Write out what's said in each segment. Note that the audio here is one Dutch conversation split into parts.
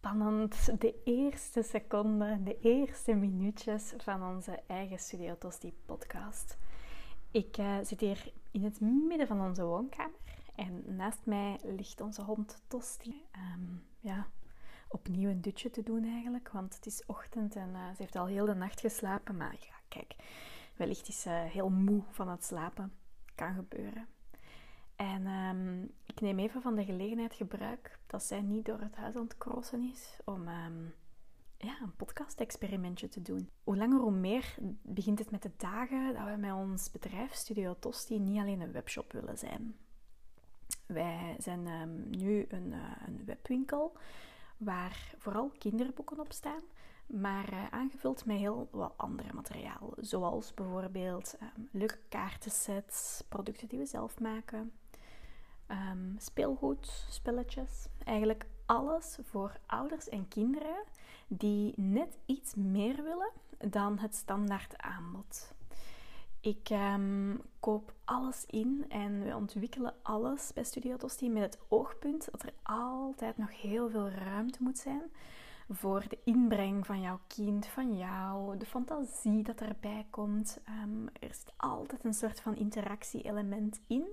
spannend. De eerste seconden, de eerste minuutjes van onze eigen Studio Tosti podcast. Ik uh, zit hier in het midden van onze woonkamer en naast mij ligt onze hond Tosti. Um, ja, opnieuw een dutje te doen eigenlijk, want het is ochtend en uh, ze heeft al heel de nacht geslapen. Maar ja, kijk, wellicht is ze heel moe van het slapen. Kan gebeuren. En um, ik neem even van de gelegenheid gebruik dat zij niet door het huis aan het crossen is om um, ja, een podcast-experimentje te doen. Hoe langer hoe meer begint het met de dagen dat we met ons bedrijf Studio Tosti niet alleen een webshop willen zijn. Wij zijn um, nu een, uh, een, webwinkel waar vooral kinderboeken op staan, maar uh, aangevuld met heel wat andere materiaal. Zoals bijvoorbeeld leuke kaartensets, producten die we zelf maken, um, speelgoed, spelletjes. Eigenlijk alles voor ouders en kinderen die net iets meer willen dan het standaard aanbod. Ik um, koop alles in en we ontwikkelen alles bij Studio Tosti met het oogpunt dat er altijd nog heel veel ruimte moet zijn voor de inbreng van jouw kind, van jou, de fantasie dat erbij komt. Um, er zit altijd een soort van interactie-element in.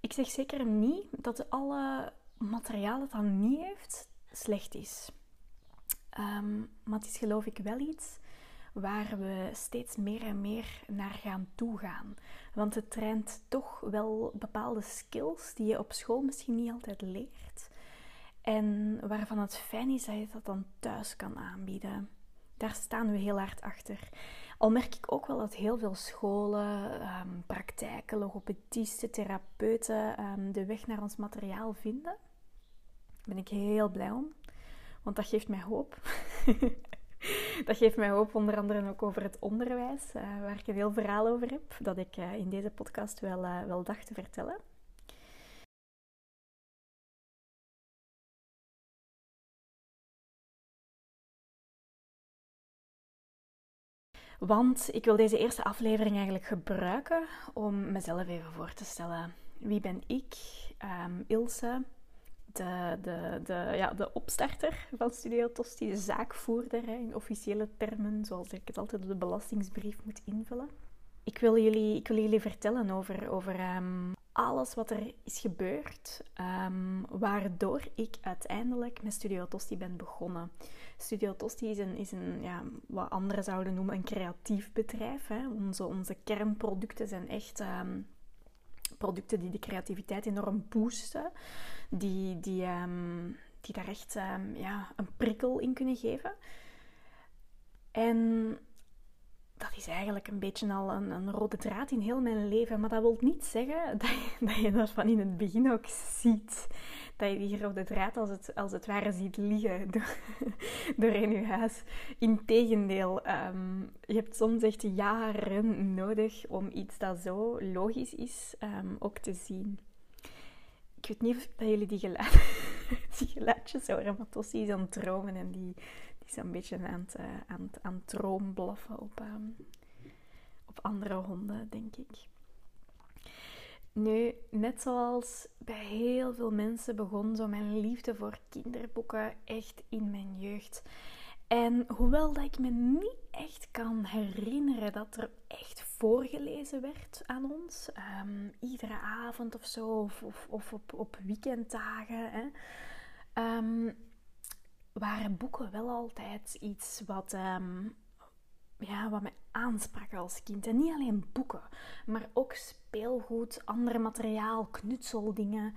Ik zeg zeker niet dat alle materiaal dat dat niet heeft slecht is. Um, maar het is geloof ik wel iets waar we steeds meer en meer naar gaan toegaan. Want het traint toch wel bepaalde skills die je op school misschien niet altijd leert. En waarvan het fijn is dat je dat dan thuis kan aanbieden. Daar staan we heel hard achter. Al merk ik ook wel dat heel veel scholen, um, praktijken, logopedisten, therapeuten um, de weg naar ons materiaal vinden. Daar ben ik heel blij om, want dat geeft mij hoop. dat geeft mij hoop onder andere ook over het onderwijs, uh, waar ik een heel verhaal over heb, dat ik uh, in deze podcast wel, uh, wel dacht te vertellen. Want ik wil deze eerste aflevering eigenlijk gebruiken om mezelf even voor te stellen. Wie ben ik? Um, Ilse, de, de, de, ja, de opstarter van Studio Tosti, de zaakvoerder in officiële termen, zoals ik het altijd op de belastingsbrief moet invullen. Ik wil jullie, ik wil jullie vertellen over, over um, alles wat er is gebeurd, um, waardoor ik uiteindelijk met Studio Tosti ben begonnen. Studio Tosti is een, is een ja, wat anderen zouden noemen een creatief bedrijf. Hè. Onze, onze kernproducten zijn echt um, producten die de creativiteit enorm boosten, die, die, um, die daar echt ja, een prikkel in kunnen geven. En dat is eigenlijk een beetje al een, een, rode draad in heel mijn leven. Maar dat wil niet zeggen dat je, dat van in het begin ook ziet. Dat je die rode draad als het, als het ware ziet liggen door, in je huis. Integendeel, um, je hebt soms echt jaren nodig om iets dat zo logisch is um, ook te zien. Ik weet niet of jullie die, geluid, die geluidjes horen, maar Tossie is aan dromen en die is een beetje aan het, uh, aan aan op, um, op andere honden, denk ik. Nu, net zoals bij heel veel mensen begon zo mijn liefde voor kinderboeken echt in mijn jeugd. En hoewel dat ik me niet echt kan herinneren dat er echt voorgelezen werd aan ons, um, iedere avond of zo, of, of, op, op weekenddagen, hè, um, waren boeken wel altijd iets wat, um, ja, wat mij aansprak als kind. En niet alleen boeken, maar ook speelgoed, ander materiaal, knutseldingen,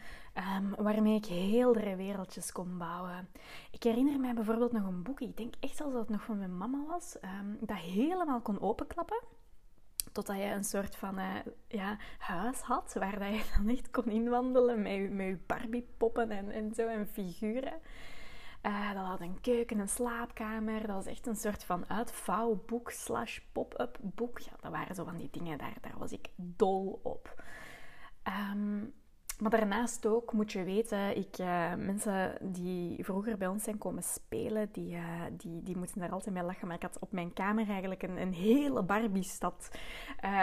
um, waarmee ik heel de wereldjes kon bouwen. Ik herinner mij bijvoorbeeld nog een boek, ik denk echt als dat het nog van mijn mama was, um, dat helemaal kon openklappen. Totdat je een soort van uh, ja, huis had, waar je dan echt kon inwandelen met met je Barbie-poppen en, en zo, en figuren. Uh, dat had een keuken, een slaapkamer. Dat was echt een soort van uitvouwboek slash pop-up boek. Ja, dat waren zo van die dingen, daar, daar was ik dol op. Um, maar daarnaast ook moet je weten, ik, uh, mensen die vroeger bij ons zijn komen spelen, die, uh, die, die moeten daar altijd mee lachen. Maar ik had op mijn kamer eigenlijk een, een hele Barbie-stad.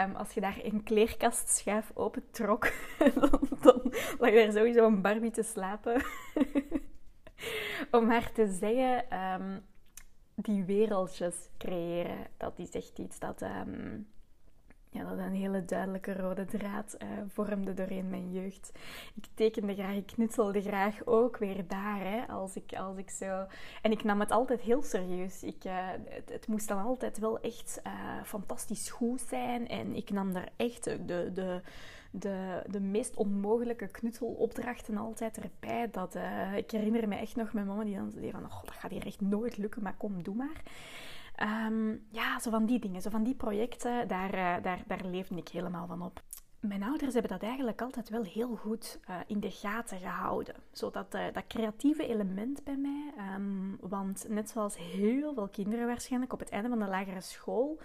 Um, als je daar een kleerkastschuif opentrok, dan, dan lag er sowieso een Barbie te slapen. om maar te zeggen, ehm, die wereldjes creëren, dat is echt iets dat, um, ja, dat een hele duidelijke rode draad uh, vormde doorheen mijn jeugd. Ik tekende graag, ik knutselde graag ook weer daar, hè, als, ik, als ik zo... En ik nam het altijd heel serieus. Ik, uh, het, moest dan altijd wel echt uh, fantastisch goed zijn en ik nam daar echt de... de de, de meest onmogelijke knutselopdrachten altijd erbij. Dat, uh, ik herinner me echt nog mijn mama die dan zei van, oh, dat gaat hier echt nooit lukken, maar kom, doe maar. Um, ja, zo van die dingen, zo van die projecten, daar, uh, daar, daar leefde ik helemaal van op. Mijn ouders hebben dat eigenlijk altijd wel heel goed uh, in de gaten gehouden. Zo dat, uh, dat creatieve element bij mij. Um, want net zoals heel veel kinderen waarschijnlijk op het einde van de lagere school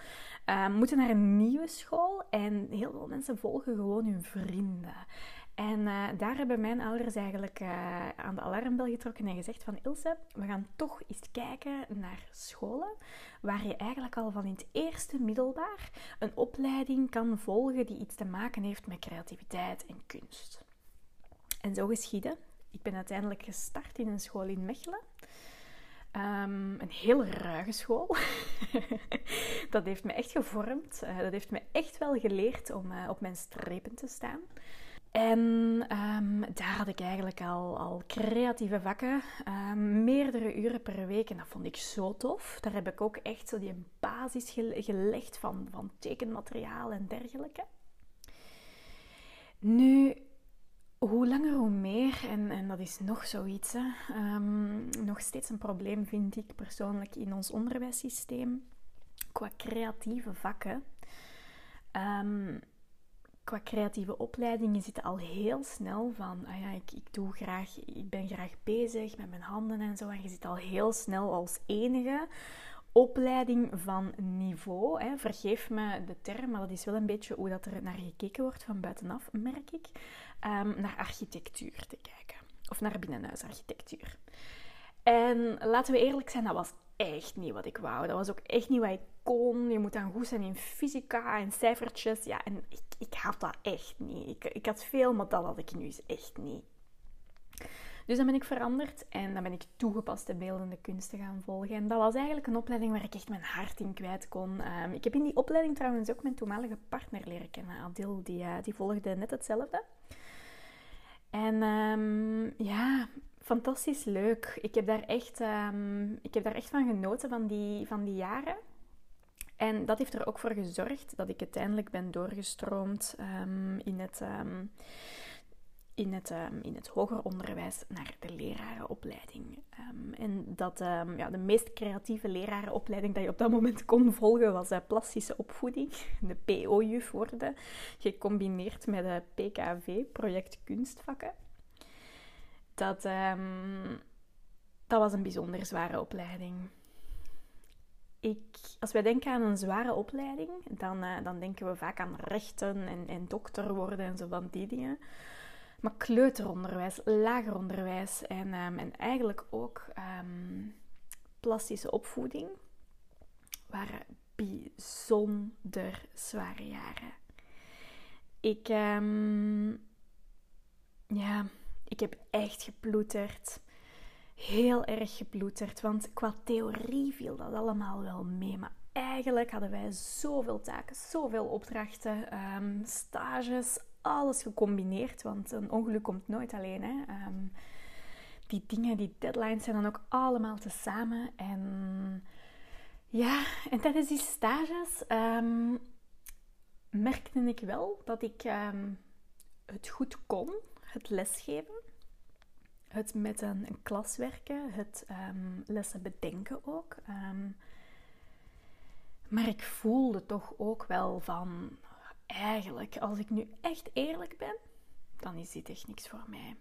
uh, moeten naar een nieuwe school. En heel veel mensen volgen gewoon hun vrienden. En uh, daar hebben mijn ouders eigenlijk uh, aan de alarmbel getrokken en gezegd van Ilse, we gaan toch eens kijken naar scholen waar je eigenlijk al van in het eerste middelbaar een opleiding kan volgen die iets te maken heeft met creativiteit en kunst. En zo geschiedde. Ik ben uiteindelijk gestart in een school in Mechelen. Um, een hele ruige school. dat heeft me echt gevormd. Uh, dat heeft me echt wel geleerd om op mijn strepen te staan. En um, daar had ik eigenlijk al, al creatieve vakken, um, meerdere uren per week. En dat vond ik zo tof. Daar heb ik ook echt zo die basis gelegd van, van tekenmateriaal en dergelijke. Nu, hoe langer hoe meer, en, en dat is nog zoiets, hè. Um, nog steeds een probleem vind ik persoonlijk in ons onderwijssysteem qua creatieve vakken. Qua creatieve opleidingen zitten al heel snel van, ah ja, ik, ik, doe graag, ik ben graag bezig met mijn handen en zo. En je zit al heel snel als enige opleiding van niveau. Hè. Vergeef me de term, maar dat is wel een beetje hoe dat er naar gekeken wordt van buitenaf, merk ik. Um, naar architectuur te kijken. Of naar binnenhuisarchitectuur. En laten we eerlijk zijn, dat was echt niet wat ik wou. Dat was ook echt niet wat ik kon. Je moet dan goed zijn in fysica en cijfertjes. Ja, en ik, ik had dat echt niet. Ik, ik had veel, maar dat had ik nu echt niet. Dus dan ben ik veranderd en dan ben ik toegepaste beeldende kunsten gaan volgen. En dat was eigenlijk een opleiding waar ik echt mijn hart in kwijt kon. Um, ik heb in die opleiding trouwens ook mijn toenmalige partner leren kennen. Adil, die, uh, die volgde net hetzelfde. En um, ja, fantastisch leuk. Ik heb daar echt, um, ik heb daar echt van genoten van die, van die jaren. En dat heeft er ook voor gezorgd dat ik uiteindelijk ben doorgestroomd um, in, het, um, in, het, in het hoger onderwijs naar de lerarenopleiding. en dat ja, de meest creatieve lerarenopleiding dat je op dat moment kon volgen was uh, plastische opvoeding, de PO-juf worden, gecombineerd met de PKV, project kunstvakken. Dat, dat was een bijzonder zware opleiding ik, als wij denken aan een zware opleiding, dan, uh, dan denken we vaak aan rechten en, en dokter worden en zo van die dingen. Maar kleuteronderwijs, lager onderwijs en, um, en eigenlijk ook um, plastische opvoeding waren bijzonder zware jaren. Ik, ja, ik heb echt geploeterd heel erg geploeterd. Want qua theorie viel dat allemaal wel mee. Maar eigenlijk hadden wij zoveel taken, zoveel opdrachten, um, stages, alles gecombineerd. Want een ongeluk komt nooit alleen. Hè. Um, die dingen, die deadlines zijn dan ook allemaal tezamen. En ja, en tijdens die stages um, merkte ik wel dat ik het goed kon, het lesgeven het met een, klas werken, het um, lessen bedenken ook. Um, maar ik voelde toch ook wel van, eigenlijk, als ik nu echt eerlijk ben, dan is dit echt niks voor mij.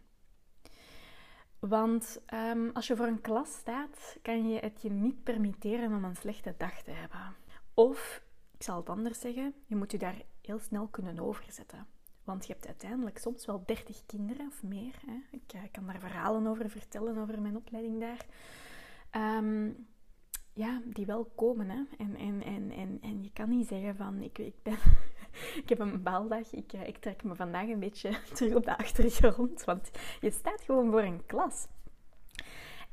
Want um, als je voor een klas staat, kan je het je niet permitteren om een slechte dag te hebben. Of, ik zal het anders zeggen, je moet je daar heel snel kunnen overzetten. Want je hebt uiteindelijk soms wel 30 kinderen of meer. Hè. Ik, ik, kan daar verhalen over vertellen, over mijn opleiding daar. Um, ja, die wel komen. Hè. En, en, en, en, en je kan niet zeggen van ik, ik, ben, ik heb een baaldag, ik, ik trek me vandaag een beetje terug op de achtergrond. Want je staat gewoon voor een klas.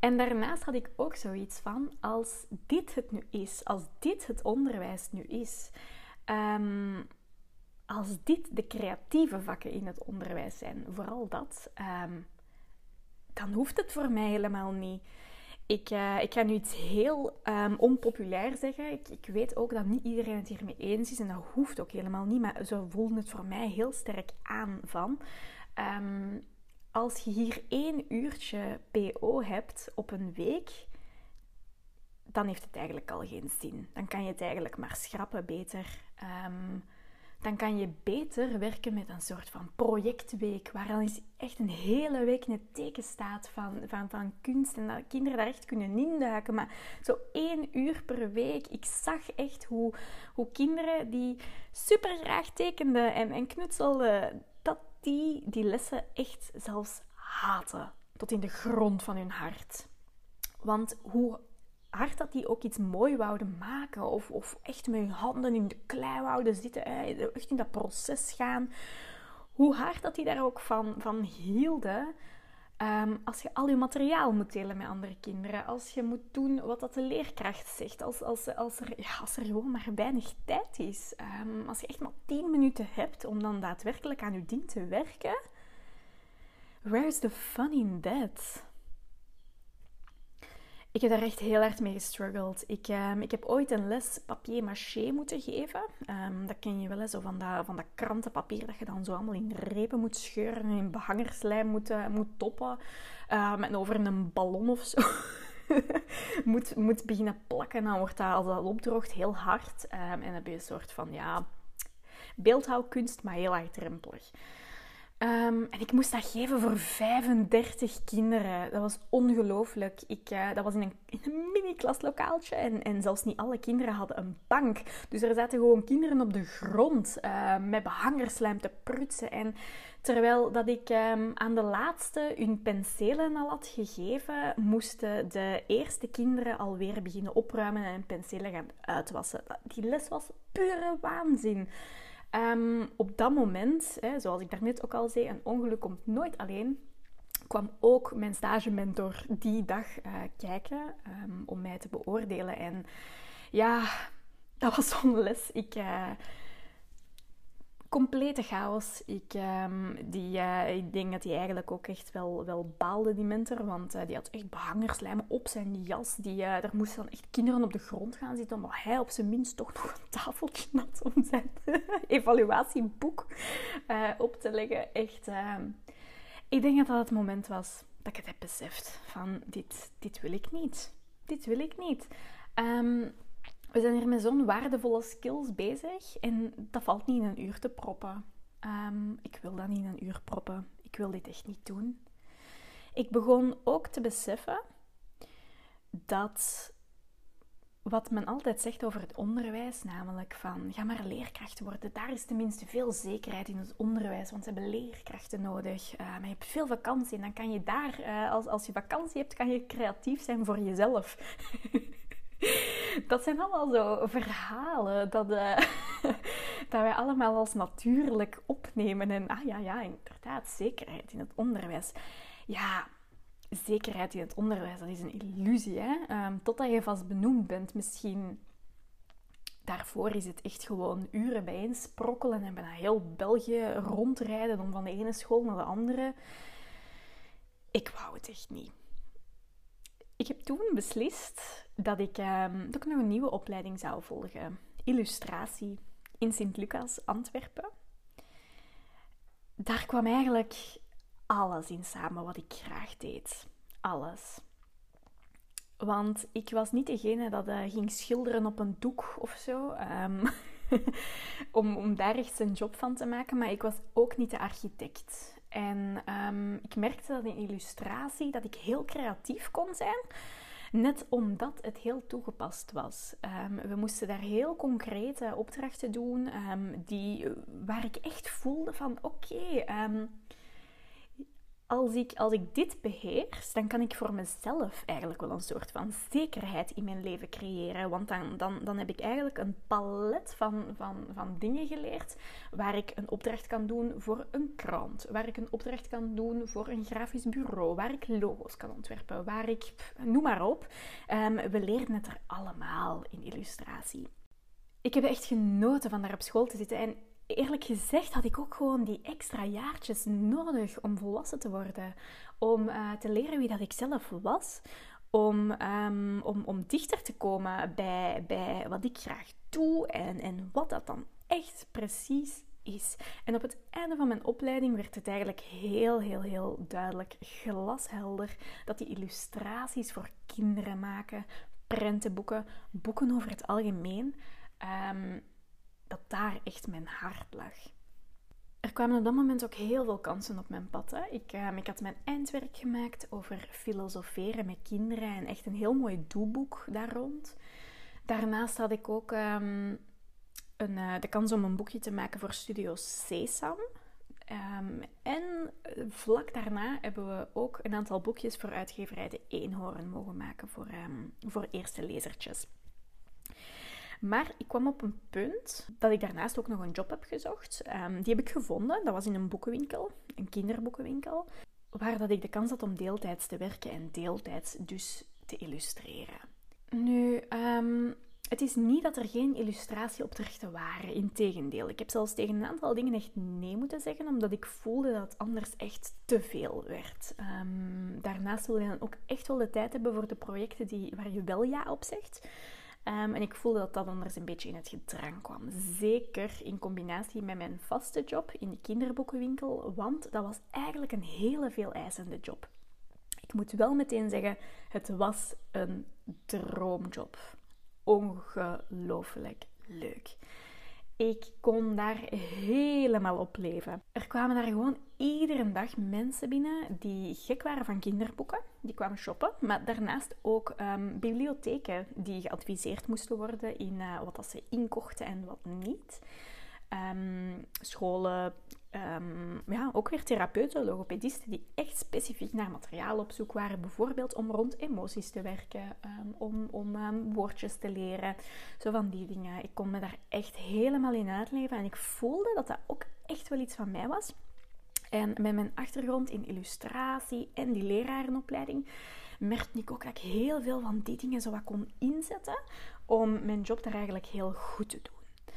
En daarnaast had ik ook zoiets van, als dit het nu is, als dit het onderwijs nu is, ehm, als dit de creatieve vakken in het onderwijs zijn, vooral dat, ehm, dan hoeft het voor mij helemaal niet. Ik, uh, ik ga nu iets heel um, onpopulair zeggen. Ik, ik, weet ook dat niet iedereen het hiermee eens is en dat hoeft ook helemaal niet, maar zo voelt het voor mij heel sterk aan van. Um, als je hier één uurtje PO hebt op een week, dan heeft het eigenlijk al geen zin. Dan kan je het eigenlijk maar schrappen beter. Dan kan je beter werken met een soort van projectweek, waar dan is echt een hele week in het teken staat van, van, van kunst en dat kinderen daar echt kunnen induiken. Maar zo één uur per week, ik zag echt hoe, hoe kinderen die super graag tekenden en, en knutselden, dat die die lessen echt zelfs haten. Tot in de grond van hun hart. Want hoe hard dat die ook iets mooi wouden maken. Of, of echt met hun handen in de klei wouden zitten. Echt in dat proces gaan. Hoe hard dat die daar ook van, van hielden. Ehm, als je al je materiaal moet delen met andere kinderen. Als je moet doen wat dat de leerkracht zegt. Als, als, als, er, ja, als er gewoon maar weinig tijd is. Ehm, als je echt maar 10 minuten hebt om dan daadwerkelijk aan je ding te werken. Where's the fun in that? Ik heb daar echt heel hard mee gestruggeld. Ik, um, ik heb ooit een les papier-maché moeten geven. Um, dat ken je wel, zo van dat, van krantenpapier dat je dan zo allemaal in repen moet scheuren en in behangerslijm moet, moet toppen. Um, en over een ballon of zo moet, moet beginnen plakken. Dan wordt dat, als dat opdroogt, heel hard. en dan heb je een soort van, ja, beeldhouwkunst, maar heel laagdrempelig. Um, en ik moest dat geven voor 35 kinderen. Dat was ongelooflijk. Ik, uh, dat was in een, een mini-klaslokaaltje en, en zelfs niet alle kinderen hadden een bank. Dus er zaten gewoon kinderen op de grond uh, met behangerslijm te prutsen. En terwijl dat ik um, aan de laatste hun penselen al had gegeven, moesten de eerste kinderen alweer beginnen opruimen en hun penselen gaan uitwassen. Die les was pure waanzin. Um, op dat moment, hè, zoals ik daarnet ook al zei, een ongeluk komt nooit alleen. Kwam ook mijn stagementor die dag uh, kijken um, om mij te beoordelen. En ja, dat was zo'n les. Ik, uh, complete chaos. Ik, um, die, uh, ik denk dat hij eigenlijk ook echt wel, wel baalde, die mentor. Want uh, die had echt behangerslijm op zijn jas. Die, uh, daar moesten dan echt kinderen op de grond gaan zitten. Omdat hij op zijn minst toch nog een tafeltje had om zijn evaluatieboek op te leggen. Echt, ehm, ik denk dat dat het moment was dat ik het heb beseft. Van, dit, dit wil ik niet. Dit wil ik niet. Um, we zijn hier met zo'n waardevolle skills bezig en dat valt niet in een uur te proppen. Um, ik wil dat niet in een uur proppen. Ik wil dit echt niet doen. Ik begon ook te beseffen dat wat men altijd zegt over het onderwijs, namelijk van ga maar leerkracht worden. Daar is tenminste veel zekerheid in het onderwijs, want ze hebben leerkrachten nodig. Maar je hebt veel vakantie en dan kan je daar, uh, als, als je vakantie hebt, kan je creatief zijn voor jezelf. dat zijn allemaal zo verhalen dat, uh, dat wij allemaal als natuurlijk opnemen. En ah ja, ja, inderdaad, zekerheid in het onderwijs. Ja, zekerheid in het onderwijs, dat is een illusie. Hè? Um, totdat je vast benoemd bent, misschien daarvoor is het echt gewoon uren bijeen sprokkelen en bijna heel België rondrijden om van de ene school naar de andere. Ik wou het echt niet. Ik heb toen beslist dat ik, ik nog een nieuwe opleiding zou volgen. Illustratie in Sint-Lucas, Antwerpen. Daar kwam eigenlijk alles in samen wat ik graag deed. Alles. Want ik was niet degene dat uh, ging schilderen op een doek of zo. Um, om, om daar echt een job van te maken. Maar ik was ook niet de architect. En um, ik merkte dat in illustratie dat ik heel creatief kon zijn. Net omdat het heel toegepast was. Um, we moesten daar heel concrete opdrachten doen, um, die, waar ik echt voelde van oké, als ik, als ik dit beheers, dan kan ik voor mezelf eigenlijk wel een soort van zekerheid in mijn leven creëren. Want dan, dan, dan heb ik eigenlijk een palet van, van, van dingen geleerd waar ik een opdracht kan doen voor een krant, waar ik een opdracht kan doen voor een grafisch bureau, waar ik logo's kan ontwerpen, waar ik, noem maar op. Um, we leren het er allemaal in illustratie. Ik heb echt genoten van daar op school te zitten en eerlijk gezegd had ik ook gewoon die extra jaartjes nodig om volwassen te worden. Om uh, te leren wie dat ik zelf was. Om, um, om, om dichter te komen bij, bij wat ik graag doe en, en wat dat dan echt precies is. En op het einde van mijn opleiding werd het eigenlijk heel, heel, heel duidelijk, glashelder, dat die illustraties voor kinderen maken, prentenboeken, boeken over het algemeen, um, dat daar echt mijn hart lag. Er kwamen op dat moment ook heel veel kansen op mijn pad. Hè. Ik, uh, ik had mijn eindwerk gemaakt over filosoferen met kinderen en echt een heel mooi doelboek daar rond. Daarnaast had ik ook um, een, uh, de kans om een boekje te maken voor Studio Sesam. Um, en eh, vlak daarna hebben we ook een aantal boekjes voor uitgeverij De Eenhoorn mogen maken voor, voor eerste lezertjes. Maar ik kwam op een punt dat ik daarnaast ook nog een job heb gezocht. Um, die heb ik gevonden. Dat was in een boekenwinkel, een kinderboekenwinkel, waar dat ik de kans had om deeltijds te werken en deeltijds dus te illustreren. Nu, um, het is niet dat er geen illustratieopdrachten waren. Integendeel, ik heb zelfs tegen een aantal dingen echt nee moeten zeggen, omdat ik voelde dat het anders echt te veel werd. Um, daarnaast wil je dan ook echt wel de tijd hebben voor de projecten die, waar je wel ja op zegt. Um, en ik voelde dat dat anders een beetje in het gedrang kwam. Zeker in combinatie met mijn vaste job in de kinderboekenwinkel, want dat was eigenlijk een hele veel eisende job. Ik moet wel meteen zeggen, het was een droomjob. Ongelooflijk leuk. Ik kon daar helemaal op leven. Er kwamen daar gewoon iedere dag mensen binnen die gek waren van kinderboeken. Die kwamen shoppen. Maar daarnaast ook um, bibliotheken die geadviseerd moesten worden in uh, wat dat ze inkochten en wat niet. Um, scholen, um, ja, ook weer therapeuten, logopedisten die echt specifiek naar materiaal op zoek waren. Bijvoorbeeld om rond emoties te werken, om, om woordjes te leren. Zo van die dingen. Ik kon me daar echt helemaal in uitleven en ik voelde dat dat ook echt wel iets van mij was. En met mijn achtergrond in illustratie en die lerarenopleiding merkte ik ook dat ik heel veel van die dingen zo wat kon inzetten om mijn job daar eigenlijk heel goed te doen.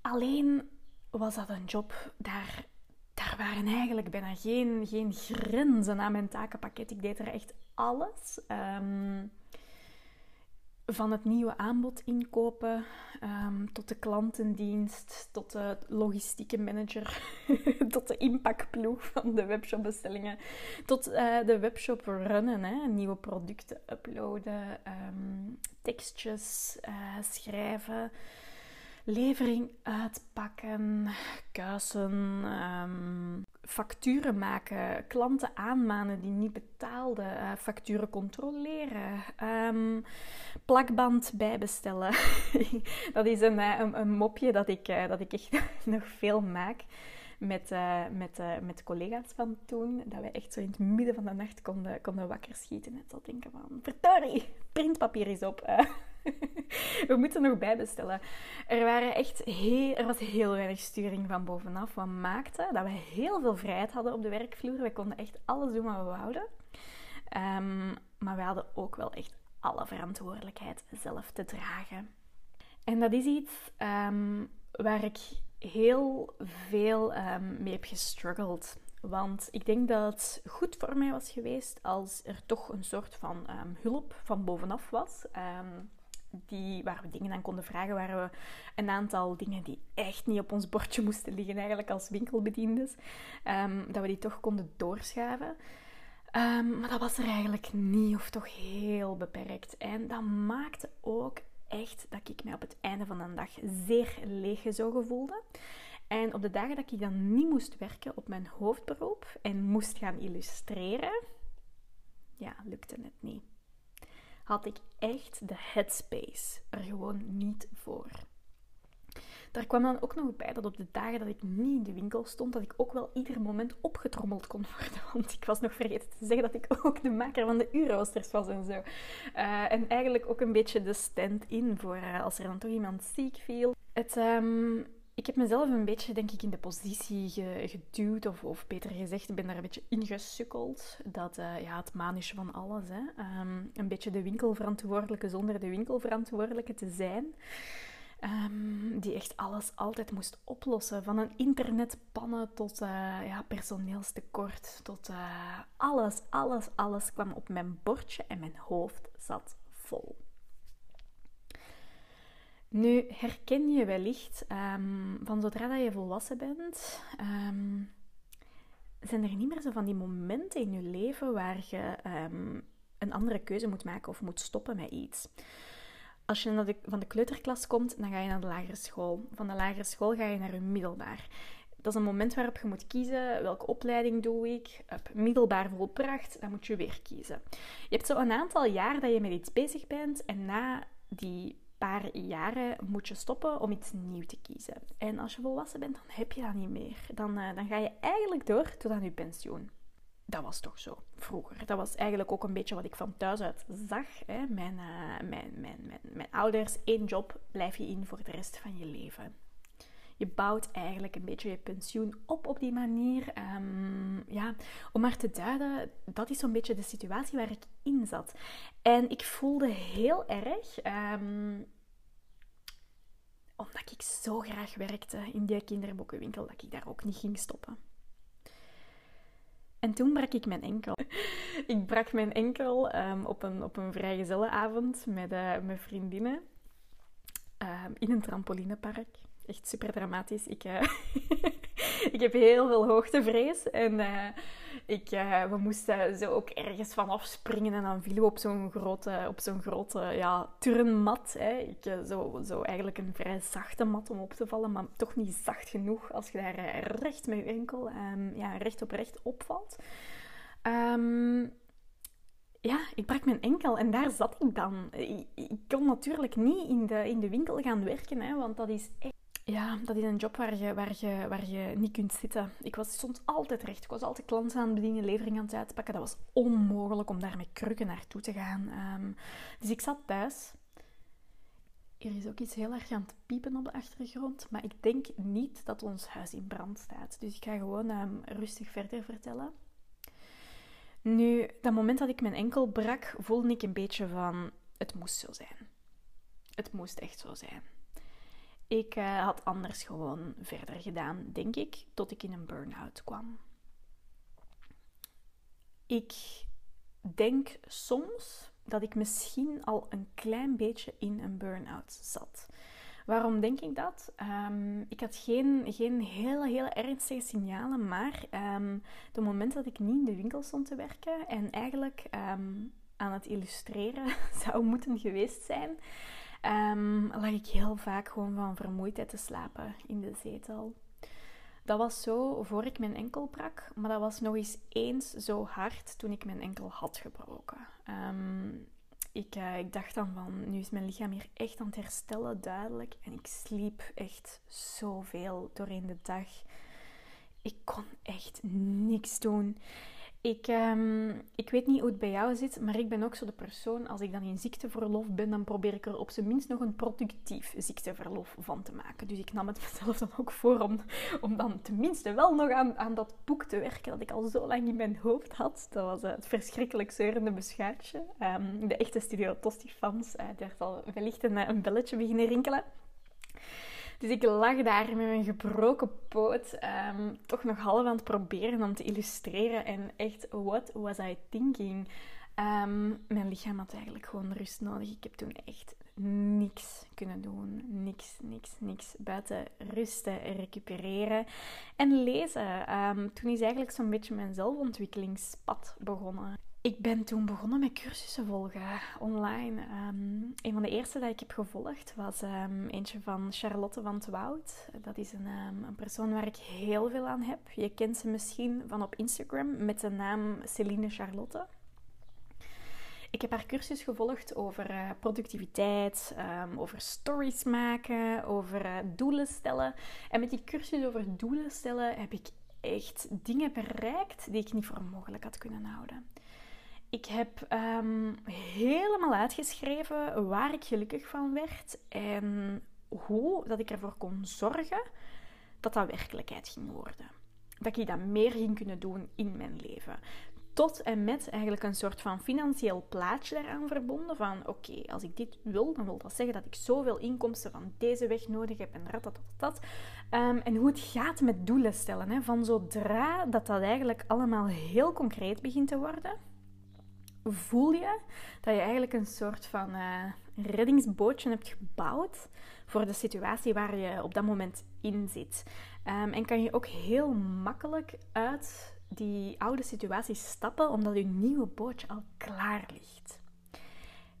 Alleen was dat een job, daar, daar waren eigenlijk bijna geen, geen grenzen aan mijn takenpakket. Ik deed er echt alles. Um, van het nieuwe aanbod inkopen, um, tot de klantendienst, tot de logistieke manager, tot de inpakploeg van de webshopbestellingen, tot uh, de webshop runnen, hè, nieuwe producten uploaden, um, tekstjes uh, schrijven levering uitpakken, kuisen, um, facturen maken, klanten aanmanen die niet betaalden, uh, facturen controleren, um, plakband bijbestellen. dat is een, eh, een, een, mopje dat ik, dat ik echt nog veel maak met, uh, met, uh, met collega's van toen. Dat we echt zo in het midden van de nacht konden, konden wakker schieten. En zo denken van, verdorie, printpapier is op. Uh, we moeten nog bijbestellen. Er, waren echt heel, er was heel weinig sturing van bovenaf. Wat maakte dat we heel veel vrijheid hadden op de werkvloer. We konden echt alles doen wat we wouden. Um, maar we hadden ook wel echt alle verantwoordelijkheid zelf te dragen. En dat is iets um, waar ik heel veel um, mee heb gestruggeld. Want ik denk dat het goed voor mij was geweest als er toch een soort van um, hulp van bovenaf was. Um, die, waar we dingen aan konden vragen, waar we een aantal dingen die echt niet op ons bordje moesten liggen, eigenlijk als winkelbediendes, dat we die toch konden doorschuiven. maar dat was er eigenlijk niet, of toch heel beperkt. En dat maakte ook echt dat ik mij op het einde van de dag zeer leeggezogen voelde. En op de dagen dat ik dan niet moest werken op mijn hoofdberoep en moest gaan illustreren, ja, lukte het niet. Had ik echt de headspace er gewoon niet voor. Daar kwam dan ook nog bij dat op de dagen dat ik niet in de winkel stond, dat ik ook wel ieder moment opgetrommeld kon worden. Want ik was nog vergeten te zeggen dat ik ook de maker van de uurroosters was en zo. Uh, en eigenlijk ook een beetje de stand-in voor uh, als er dan toch iemand ziek viel. Het... Um, ik heb mezelf een beetje, denk ik, in de positie geduwd, of, of beter gezegd, ik ben daar een beetje ingesukkeld. Dat, uh, ja, het manische van alles, hè. Um, een beetje de winkelverantwoordelijke zonder de winkelverantwoordelijke te zijn. Um, die echt alles altijd moest oplossen. Van een internetpannen tot uh, ja, personeelstekort, tot uh, alles, alles, alles kwam op mijn bordje en mijn hoofd zat vol. Nu herken je wellicht um, van zodra dat je volwassen bent, um, zijn er niet meer zo van die momenten in je leven waar je een andere keuze moet maken of moet stoppen met iets. Als je van de kleuterklas komt, dan ga je naar de lagere school. Van de lagere school ga je naar je middelbaar. Dat is een moment waarop je moet kiezen welke opleiding doe ik. Op middelbaar volpracht, dan moet je weer kiezen. Je hebt zo een aantal jaar dat je met iets bezig bent en na die paar jaren moet je stoppen om iets nieuws te kiezen. En als je volwassen bent, dan heb je dat niet meer. Dan, uh, dan ga je eigenlijk door tot aan je pensioen. Dat was toch zo vroeger. Dat was eigenlijk ook een beetje wat ik van thuis uit zag. Hè. Mijn, uh, mijn, mijn, mijn, mijn ouders, één job blijf je in voor de rest van je leven. Je bouwt eigenlijk een beetje je pensioen op op die manier. Um, ja, om maar te duiden, dat is zo'n beetje de situatie waar ik in zat. En ik voelde heel erg, um, omdat ik zo graag werkte in die kinderboekenwinkel, dat ik daar ook niet ging stoppen. En toen brak ik mijn enkel. ik brak mijn enkel um, op, een, op een vrijgezellenavond met, uh, met vriendinnen in een trampolinepark echt super dramatisch. Ik, uh, ik heb heel veel hoogtevrees. En uh, ik, uh, we moesten zo ook ergens van afspringen. En dan vielen we op zo'n grote, op zo'n grote ja, turnmat. Hè. Ik, zo, zo eigenlijk een vrij zachte mat om op te vallen. Maar toch niet zacht genoeg als je daar recht met je enkel um, ja, recht op recht opvalt. Um, ja, ik brak mijn enkel en daar zat ik dan. Ik, ik kon natuurlijk niet in de, in de winkel gaan werken, hè, want dat is echt ja, dat is een job waar je, waar, je, waar je niet kunt zitten. Ik was, stond altijd recht. Ik was altijd klanten aan het bedienen, levering aan het uitpakken. Dat was onmogelijk om daar met krukken naartoe te gaan. Um, dus ik zat thuis. Er is ook iets heel erg aan het piepen op de achtergrond. Maar ik denk niet dat ons huis in brand staat. Dus ik ga gewoon um, rustig verder vertellen. Nu, dat moment dat ik mijn enkel brak, voelde ik een beetje van... Het moest zo zijn. Het moest echt zo zijn. Ik uh, had anders gewoon verder gedaan, denk ik, tot ik in een burn-out kwam. Ik denk soms dat ik misschien al een klein beetje in een burn-out zat. Waarom denk ik dat? Um, ik had geen, geen hele, hele ernstige signalen, maar um, de moment dat ik niet in de winkel stond te werken en eigenlijk um, aan het illustreren zou moeten geweest zijn, um, lag ik heel vaak gewoon van vermoeidheid te slapen in de zetel. Dat was zo voor ik mijn enkel brak, maar dat was nog eens eens zo hard toen ik mijn enkel had gebroken. Um, ik, uh, ik, dacht dan van, nu is mijn lichaam hier echt aan het herstellen, duidelijk. En ik sliep echt zoveel doorheen de dag. Ik kon echt niks doen. Ik, um, ik weet niet hoe het bij jou zit, maar ik ben ook zo de persoon, als ik dan in ziekteverlof ben, dan probeer ik er op zijn minst nog een productief ziekteverlof van te maken. Dus ik nam het mezelf dan ook voor om, dan tenminste wel nog aan, aan dat boek te werken dat ik al zo lang in mijn hoofd had. Dat was uh, het verschrikkelijk zeurende beschuitje. Um, de echte Studio Tosti-fans, uh, daar zal wellicht een, een belletje beginnen rinkelen. Dus ik lag daar met mijn gebroken poot, um, toch nog half aan het proberen om te illustreren. En echt, what was I thinking? Um, mijn lichaam had eigenlijk gewoon rust nodig. Ik heb toen echt niks kunnen doen. Niks, niks, niks. Buiten rusten, recupereren en lezen. Um, toen is eigenlijk zo'n beetje mijn zelfontwikkelingspad begonnen. Ik ben toen begonnen met cursussen volgen online. Um, een van de eerste dat ik heb gevolgd was um, eentje van Charlotte van Woud. Dat is een, um, een, persoon waar ik heel veel aan heb. Je kent ze misschien van op Instagram met de naam Celine Charlotte. Ik heb haar cursus gevolgd over uh, productiviteit, over stories maken, over uh, doelen stellen. En met die cursus over doelen stellen heb ik echt dingen bereikt die ik niet voor mogelijk had kunnen houden. Ik heb um, helemaal uitgeschreven waar ik gelukkig van werd en hoe dat ik ervoor kon zorgen dat dat werkelijkheid ging worden. Dat ik dat meer ging kunnen doen in mijn leven. Tot en met eigenlijk een soort van financieel plaatje daaraan verbonden. Van oké, als ik dit wil, dan wil dat zeggen dat ik zoveel inkomsten van deze weg nodig heb en dat, dat, dat. Um, en hoe het gaat met doelen stellen. Hè. Van zodra dat dat eigenlijk allemaal heel concreet begint te worden, voel je dat je eigenlijk een soort van uh, reddingsbootje hebt gebouwd voor de situatie waar je op dat moment in zit. Um, en kan je ook heel makkelijk uit die oude situatie stappen, omdat je nieuwe bootje al klaar ligt.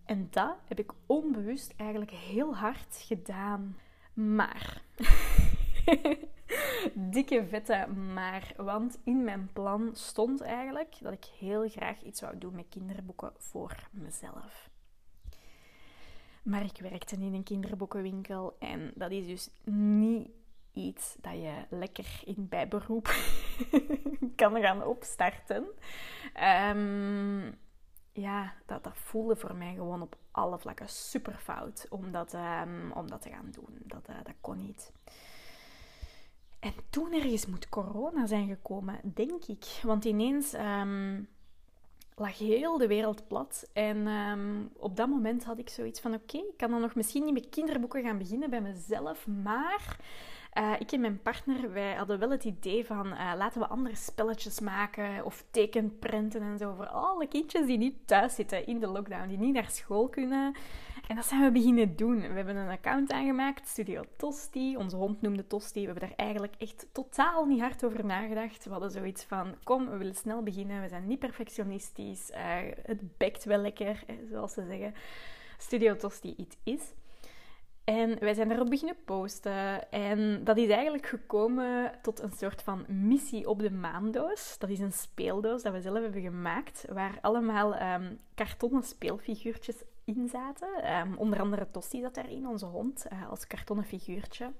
En dat heb ik onbewust eigenlijk heel hard gedaan. Maar, dikke vette maar, want in mijn plan stond eigenlijk dat ik heel graag iets zou doen met kinderboeken voor mezelf. Maar ik werkte in een kinderboekenwinkel en dat is dus niet iets dat je lekker in bijberoep kan gaan opstarten. Um, ja, dat, dat voelde voor mij gewoon op alle vlakken super fout om dat, um, om dat te gaan doen. Dat, uh, dat kon niet. En toen ergens moet corona zijn gekomen, denk ik. Want ineens um, lag heel de wereld plat. En op dat moment had ik zoiets van: oké, ik kan dan nog misschien niet met kinderboeken gaan beginnen bij mezelf, maar uh, ik en mijn partner, wij hadden wel het idee van uh, laten we andere spelletjes maken of tekenprenten en zo voor alle kindjes die niet thuis zitten in de lockdown, die niet naar school kunnen. En dat zijn we beginnen doen. We hebben een account aangemaakt, Studio Tosti. Onze hond noemde Tosti. We hebben daar eigenlijk echt totaal niet hard over nagedacht. We hadden zoiets van, kom, we willen snel beginnen. We zijn niet perfectionistisch. Uh, het bekt wel lekker, zoals ze zeggen. Studio Tosti iets is. En wij zijn daarop beginnen posten. En dat is eigenlijk gekomen tot een soort van missie op de maandoos. Dat is een speeldoos dat we zelf hebben gemaakt, waar allemaal um, kartonnen speelfiguurtjes in zaten. Um, onder andere Tosti zat daarin, onze hond, uh, als kartonnen figuurtje.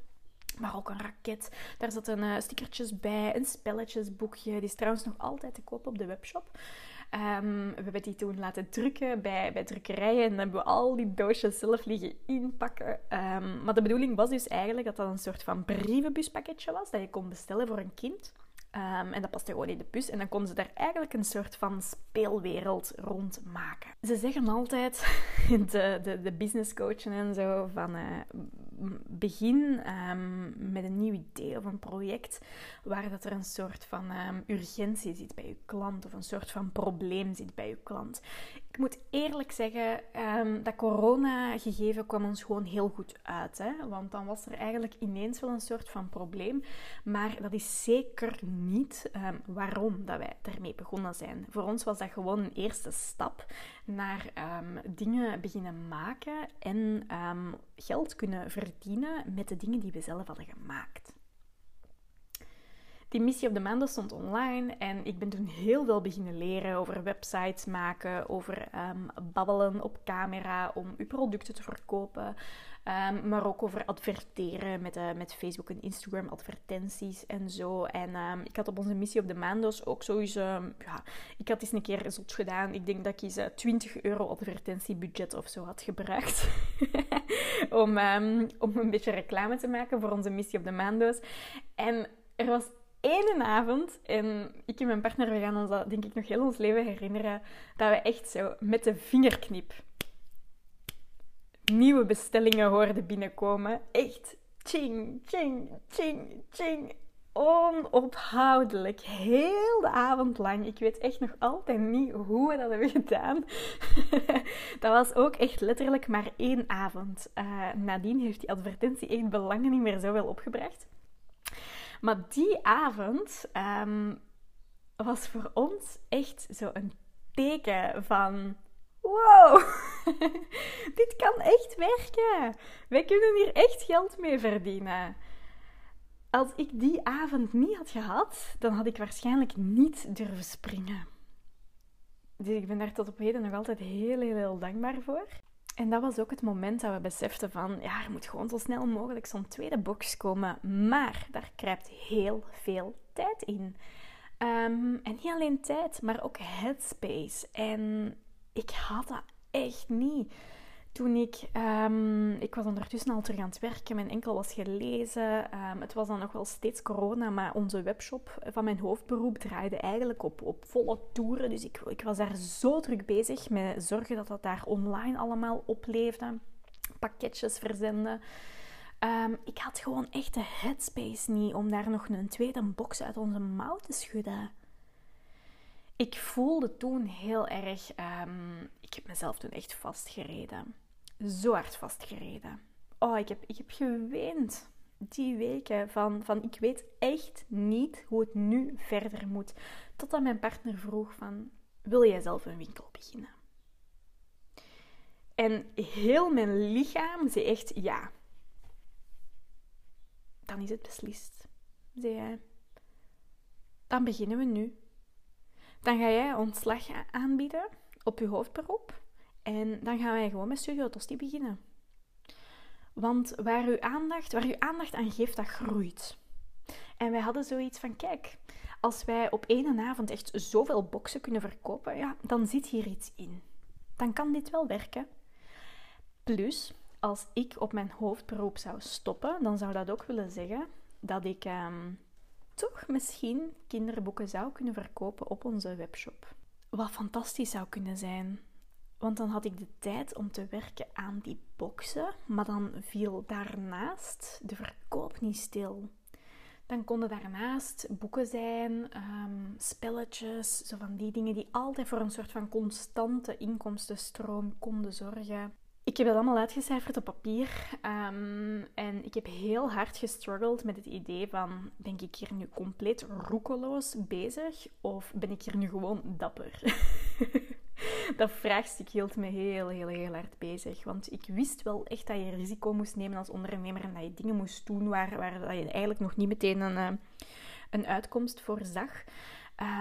Maar ook een raket. Daar zaten uh, stickertjes bij, een spelletjesboekje. Die is trouwens nog altijd te koop op de webshop. Um, we hebben die toen laten drukken bij, bij drukkerijen en hebben we al die doosjes zelf liggen inpakken. Um, maar de bedoeling was dus eigenlijk dat dat een soort van brievenbuspakketje was dat je kon bestellen voor een kind. Um, en dat paste gewoon in de bus. En dan konden ze daar eigenlijk een soort van speelwereld rond maken. Ze zeggen altijd, de, de, de business coachen en zo, van uh, begin um, met een nieuw idee of een project waar dat er een soort van um, urgentie zit bij je klant of een soort van probleem zit bij je klant. Ik moet eerlijk zeggen, um, dat corona-gegeven kwam ons gewoon heel goed uit. Hè? Want dan was er eigenlijk ineens wel een soort van probleem. Maar dat is zeker niet waarom dat wij daarmee begonnen zijn. Voor ons was dat gewoon een eerste stap naar dingen beginnen maken en geld kunnen verdienen met de dingen die we zelf hadden gemaakt. Die missie op de maandag stond online en ik ben toen heel veel beginnen leren over websites maken, over um, babbelen op camera om uw producten te verkopen, um, maar ook over adverteren met, uh, met Facebook en Instagram advertenties en zo. En um, ik had op onze missie op de maandag ook sowieso, ja, ik had eens een keer zot gedaan. Ik denk dat ik eens uh, 20 euro advertentiebudget of zo had gebruikt om, om een beetje reclame te maken voor onze missie op de maandag. En er was ene avond, en ik en mijn partner, we gaan ons dat denk ik nog heel ons leven herinneren, dat we echt zo met de vingerknip nieuwe bestellingen hoorden binnenkomen. Echt ching, ching, ching, ching. Onophoudelijk. Heel de avond lang. Ik weet echt nog altijd niet hoe we dat hebben gedaan. dat was ook echt letterlijk maar één avond. Uh, nadien heeft die advertentie echt belangen niet meer zoveel opgebracht. Maar die avond um, was voor ons echt zo een teken van... Wow, dit kan echt werken. Wij kunnen hier echt geld mee verdienen. Als ik die avond niet had gehad, dan had ik waarschijnlijk niet durven springen. Dus ik ben daar tot op heden nog altijd heel, heel dankbaar voor. En dat was ook het moment dat we beseften van, ja, er moet gewoon zo snel mogelijk zo'n tweede box komen. Maar daar kruipt heel veel tijd in. Ehm, en niet alleen tijd, maar ook headspace. En ik had dat echt niet. Toen ik, um, ik was ondertussen al terug aan het werken, mijn enkel was gelezen. Um, het was dan nog wel steeds corona, maar onze webshop van mijn hoofdberoep draaide eigenlijk op, op volle toeren. Dus ik, ik was daar zo druk bezig met zorgen dat dat daar online allemaal opleefde. Pakketjes verzenden. Um, ik had gewoon echt de headspace niet om daar nog een tweede box uit onze mouw te schudden. Ik voelde toen heel erg. Ik heb mezelf toen echt vastgereden. Zo hard vastgereden. Oh, ik heb, ik heb geweend die weken van, van ik weet echt niet hoe het nu verder moet. Totdat mijn partner vroeg van, wil jij zelf een winkel beginnen? En heel mijn lichaam zei echt ja dan is het beslist, zei hij. Dan beginnen we nu. Dan ga jij ontslag aanbieden op je hoofdberoep en dan gaan wij gewoon met Studio Tosti beginnen. Want waar uw aandacht, waar uw aandacht aan geeft, dat groeit. En wij hadden zoiets van, kijk, als wij op één avond echt zoveel boxen kunnen verkopen, ja, dan zit hier iets in. Dan kan dit wel werken. Plus, als ik op mijn hoofdberoep zou stoppen, dan zou dat ook willen zeggen dat ik ehm, toch misschien kinderboeken zou kunnen verkopen op onze webshop. Wat fantastisch zou kunnen zijn. Want dan had ik de tijd om te werken aan die boxen, maar dan viel daarnaast de verkoop niet stil. Dan konden daarnaast boeken zijn, um, spelletjes, zo van die dingen die altijd voor een soort van constante inkomstenstroom konden zorgen. Ik heb dat allemaal uitgecijferd op papier. Um, en ik heb heel hard gestruggeld met het idee van... Ben ik hier nu compleet roekeloos bezig? Of ben ik hier nu gewoon dapper? dat vraagstuk hield me heel, heel, heel hard bezig. Want ik wist wel echt dat je risico moest nemen als ondernemer. En dat je dingen moest doen waar, waar dat je eigenlijk nog niet meteen een, eh, een uitkomst voor zag.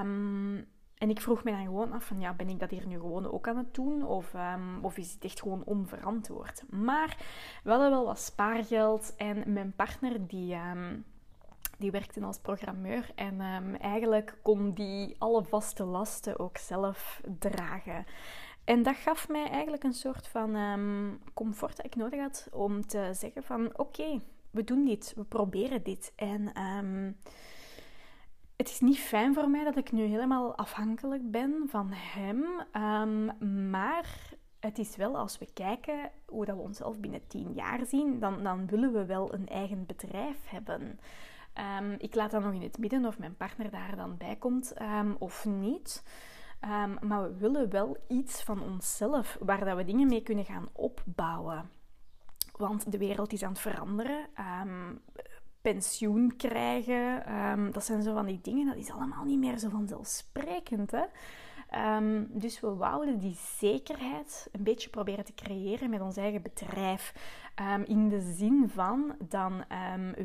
Um, en ik vroeg me dan gewoon af van, ja, ben ik dat hier nu gewoon ook aan het doen? Of, um, of is het echt gewoon onverantwoord? Maar we hadden wel wat spaargeld en mijn partner die... Um, die werkte als programmeur en um, eigenlijk kon die alle vaste lasten ook zelf dragen. En dat gaf mij eigenlijk een soort van comfort dat ik nodig had om te zeggen van oké, we doen dit, we proberen dit. En het is niet fijn voor mij dat ik nu helemaal afhankelijk ben van hem. Maar het is wel, als we kijken hoe dat we onszelf binnen tien jaar zien, dan, dan willen we wel een eigen bedrijf hebben. Um, ik laat dan nog in het midden of mijn partner daar dan bij komt um, of niet. maar we willen wel iets van onszelf waar dat we dingen mee kunnen gaan opbouwen. Want de wereld is aan het veranderen pensioen krijgen. Ehm, dat zijn zo van die dingen, dat is allemaal niet meer zo vanzelfsprekend. Hè? Um, dus we wouden die zekerheid een beetje proberen te creëren met ons eigen bedrijf. Um, in de zin van, dan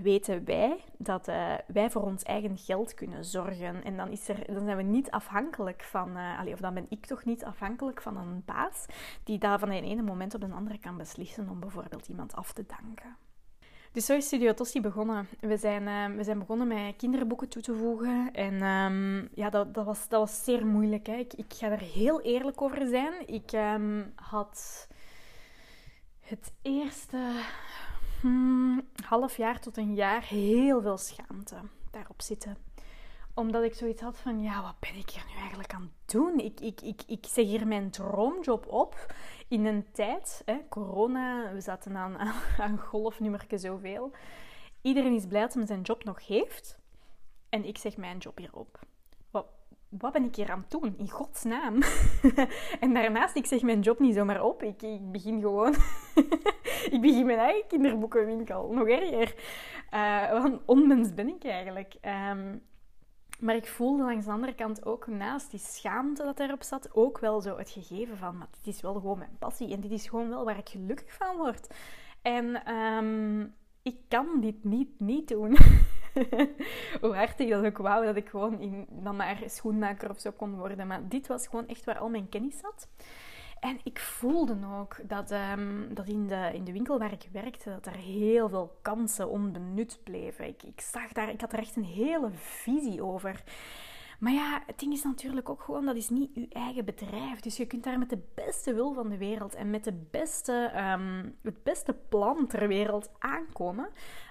weten wij dat uh, wij voor ons eigen geld kunnen zorgen. En dan, is er, dan zijn we niet afhankelijk van, uh, of dan ben ik toch niet afhankelijk van een baas die daar van het ene moment op een andere kan beslissen om bijvoorbeeld iemand af te danken. Dus zo is Studio Tossi begonnen. We zijn, uh, we zijn begonnen met kinderboeken toe te voegen. En um, ja, dat, dat, was, dat was zeer moeilijk. Hè. Ik, ik ga er heel eerlijk over zijn. Ik um, had het eerste hmm, half jaar tot een jaar heel veel schaamte daarop zitten omdat ik zoiets had van, ja, wat ben ik hier nu eigenlijk aan het doen? Ik, ik, ik, ik zeg hier mijn droomjob op in een tijd, hè, corona, we zaten aan, aan golfnummerke zoveel. Iedereen is blij dat hij zijn job nog heeft. En ik zeg mijn job hierop. Wat, wat ben ik hier aan het doen? In godsnaam. en daarnaast, ik zeg mijn job niet zomaar op. Ik, ik begin gewoon... ik begin mijn eigen kinderboekenwinkel. Nog erger. Uh, want onmens ben ik eigenlijk. Um, maar ik voelde langs de andere kant ook naast die schaamte dat erop zat, ook wel zo het gegeven van, maar dit is wel gewoon mijn passie en dit is gewoon wel waar ik gelukkig van word. En um, ik kan dit niet niet doen. Hoe hard ik dat ook wou, dat ik gewoon in, dan maar schoenmaker of zo kon worden. Maar dit was gewoon echt waar al mijn kennis zat. En ik voelde ook dat, um, dat in, de, in de winkel waar ik werkte, dat er heel veel kansen onbenut bleven. Ik, ik, zag daar, ik had er echt een hele visie over. Maar ja, het ding is natuurlijk ook gewoon, dat is niet uw eigen bedrijf. Dus je kunt daar met de beste wil van de wereld en met de beste, um, het beste plan ter wereld aankomen.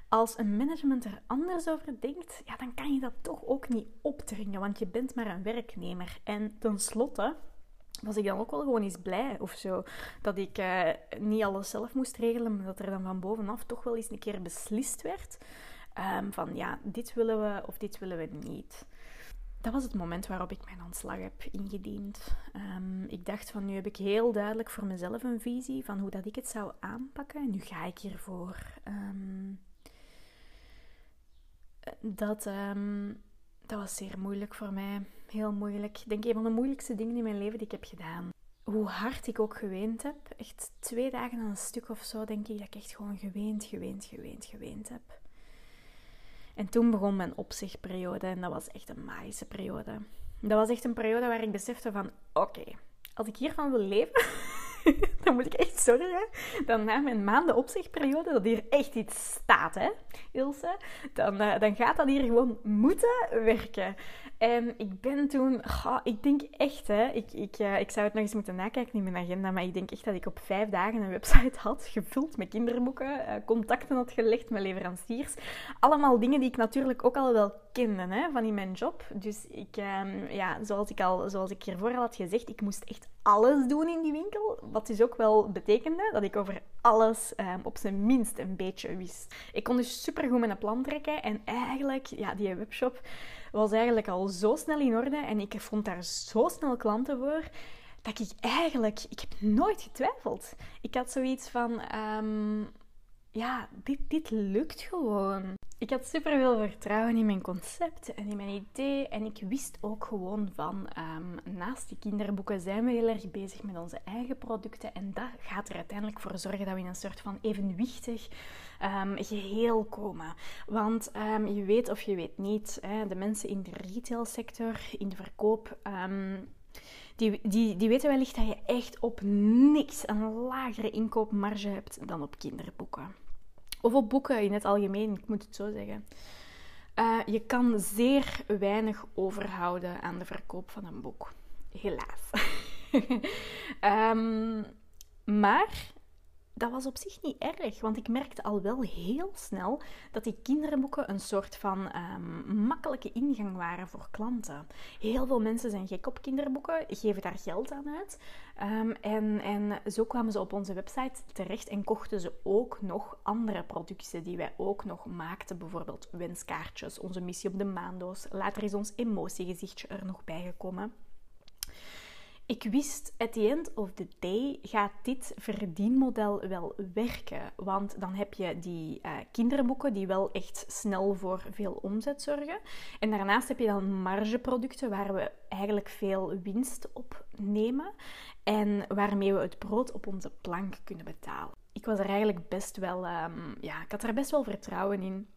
Als een management er anders over denkt, ja, dan kan je dat toch ook niet opdringen, want je bent maar een werknemer. En tenslotte was ik dan ook wel gewoon eens blij of zo. Dat ik uh, niet alles zelf moest regelen, maar dat er dan van bovenaf toch wel eens een keer beslist werd. Um, van ja, dit willen we of dit willen we niet. Dat was het moment waarop ik mijn ontslag heb ingediend. Um, ik dacht van nu heb ik heel duidelijk voor mezelf een visie van hoe dat ik het zou aanpakken. En nu ga ik hiervoor. Um, dat, dat was zeer moeilijk voor mij. Heel moeilijk. Ik denk een van de moeilijkste dingen in mijn leven die ik heb gedaan. Hoe hard ik ook geweend heb. Echt twee dagen aan een stuk of zo denk ik dat ik echt gewoon geweend, geweend, geweend, geweend heb. En toen begon mijn opzichtperiode en dat was echt een magische periode. Dat was echt een periode waar ik besefte van, oké, als ik hiervan wil leven, dan moet ik echt zorgen dat na mijn maanden opzichtperiode, dat hier echt iets staat, hè, Ilse. Dan, uh, dan gaat dat hier gewoon moeten werken. En ik ben toen, ik denk echt, hè, ik, ik, uh, ik zou het nog eens moeten nakijken in mijn agenda, maar ik denk echt dat ik op vijf dagen een website had gevuld met kinderboeken, uh, contacten had gelegd met leveranciers. Allemaal dingen die ik natuurlijk ook al wel kende hè, van in mijn job. Dus ik, um, ja, zoals ik al, zoals ik hiervoor al had gezegd, ik moest echt alles doen in die winkel. Wat dus ook wel betekende dat ik over alles um, op zijn minst een beetje wist. Ik kon dus supergoed mijn plan trekken en eigenlijk, ja, die webshop was eigenlijk al zo snel in orde en ik vond daar zo snel klanten voor dat ik eigenlijk, ik heb nooit getwijfeld. Ik had zoiets van, um, ja, dit, dit lukt gewoon. Ik had super veel vertrouwen in mijn concept en in mijn idee. En ik wist ook gewoon van, um, naast die kinderboeken zijn we heel erg bezig met onze eigen producten. En dat gaat er uiteindelijk voor zorgen dat we in een soort van evenwichtig um, geheel komen. Want um, je weet of je weet niet, hè, de mensen in de retailsector, in de verkoop... Die, die, die weten wellicht dat je echt op niks een lagere inkoopmarge hebt dan op kinderboeken. Of op boeken in het algemeen, ik moet het zo zeggen. Uh, je kan zeer weinig overhouden aan de verkoop van een boek. Helaas. um, maar dat was op zich niet erg, want ik merkte al wel heel snel dat die kinderboeken een soort van um, makkelijke ingang waren voor klanten. Heel veel mensen zijn gek op kinderboeken, geven daar geld aan uit. Um, en, en zo kwamen ze op onze website terecht en kochten ze ook nog andere producten die wij ook nog maakten. Bijvoorbeeld wenskaartjes, onze missie op de maandoos. Later is ons emotiegezichtje er nog bijgekomen. Ik wist, at the end of the day gaat dit verdienmodel wel werken. Want dan heb je die uh, kinderboeken die wel echt snel voor veel omzet zorgen. En daarnaast heb je dan margeproducten waar we eigenlijk veel winst op nemen. En waarmee we het brood op onze plank kunnen betalen. Ik was er eigenlijk best wel, um, ja, ik had er best wel vertrouwen in